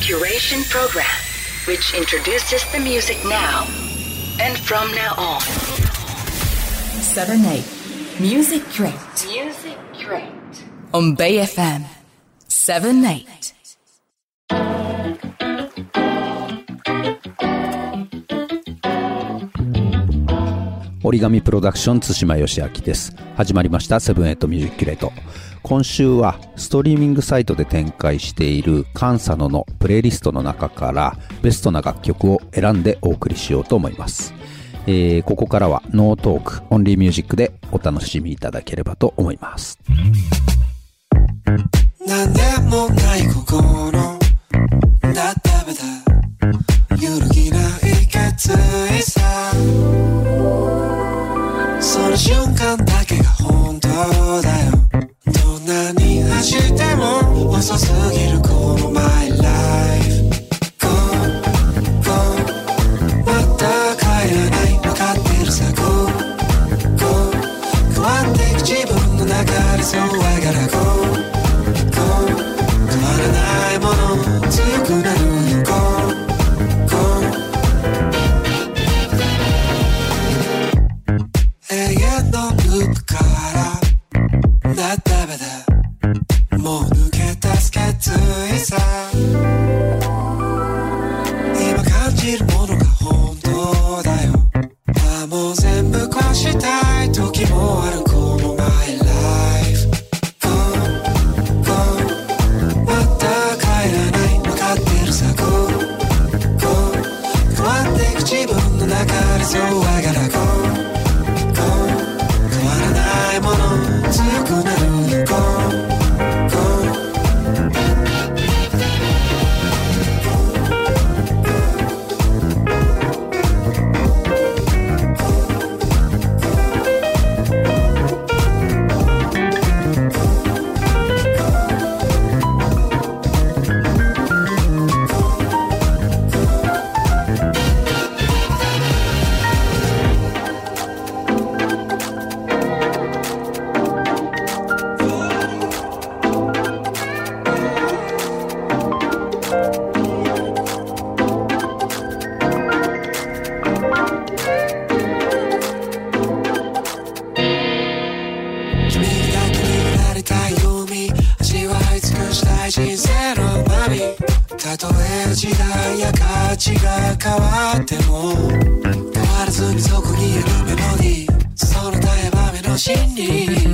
curation program, which introduces the music now and from now on. 7 8 Music Crate Music Crate. on Bay FM 7 8折り紙プロダクション対馬義明です。始まりましたセブンエイトミュージックレート。今週はストリーミングサイトで展開している Kan Sano のプレイリストの中からベストな楽曲を選んでお送りしようと思います、えーここからは no talk only music でお楽しみいただければと思います。なんでもない心だっためだ揺るぎない決意さ。その瞬間だけが本当だよ。どんなに走っても遅すぎるこのマイライフからだ強くなるえば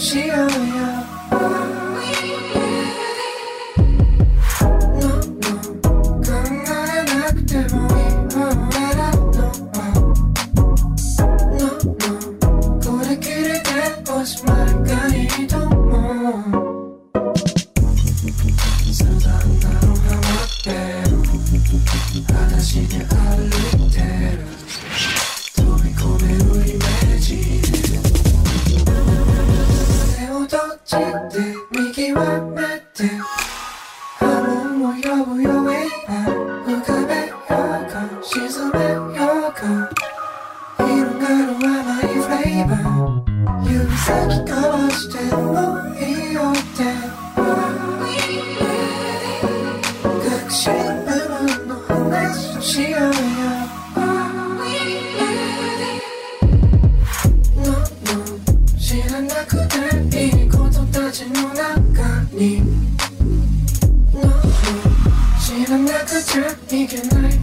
話をちって右はちゃ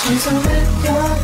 うと沈め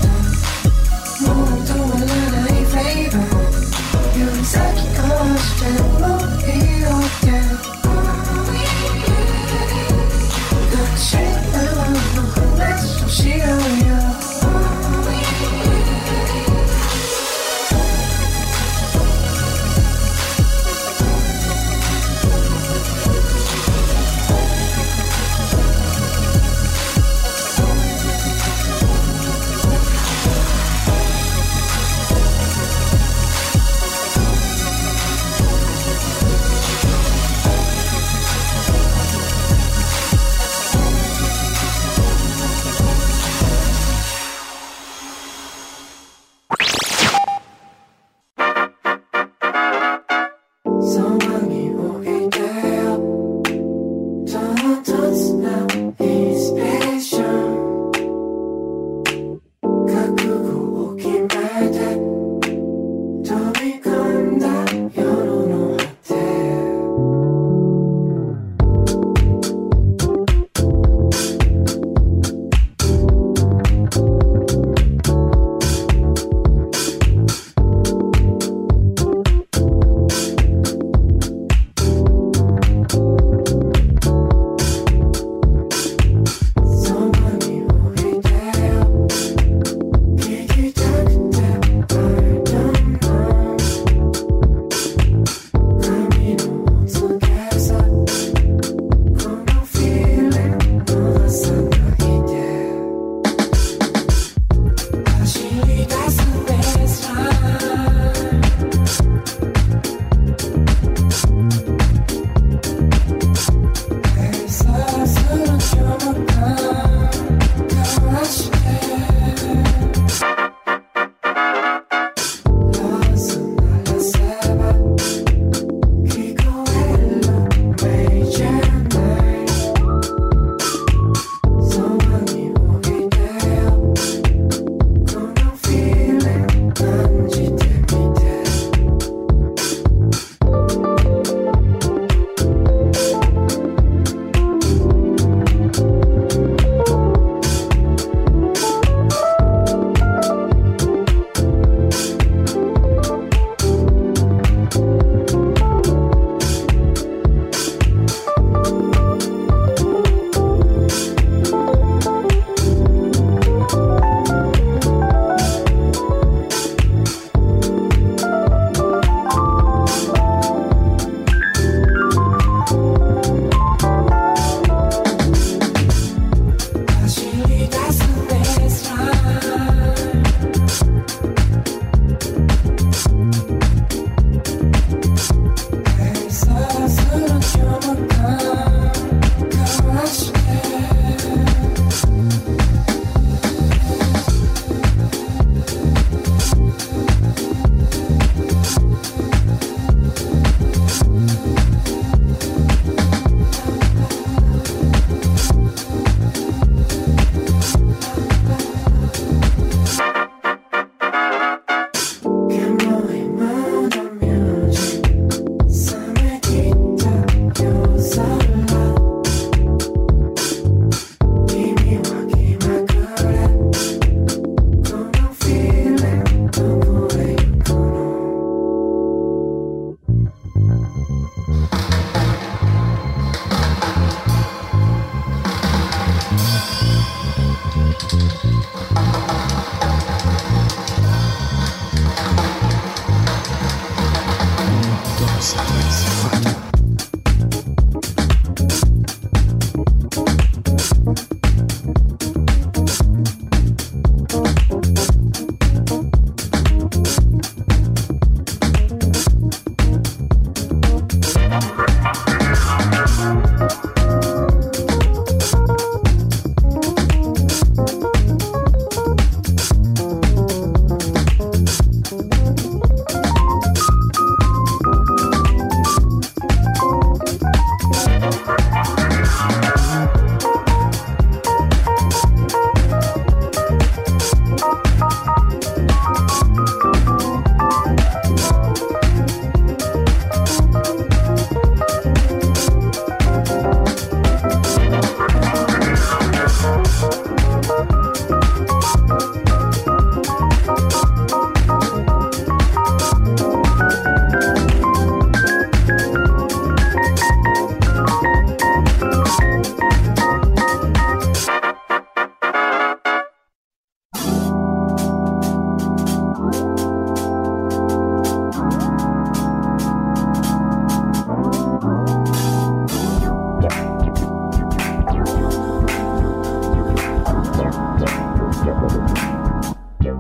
silence.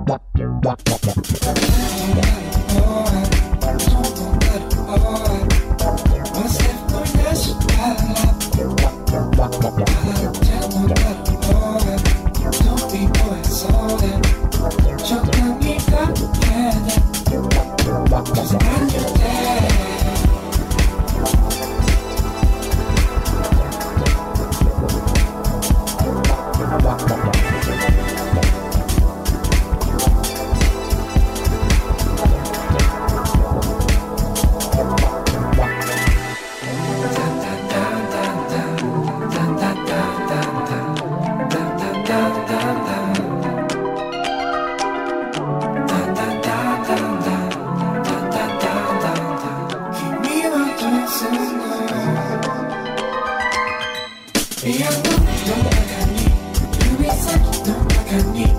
Yeah. ко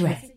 Right.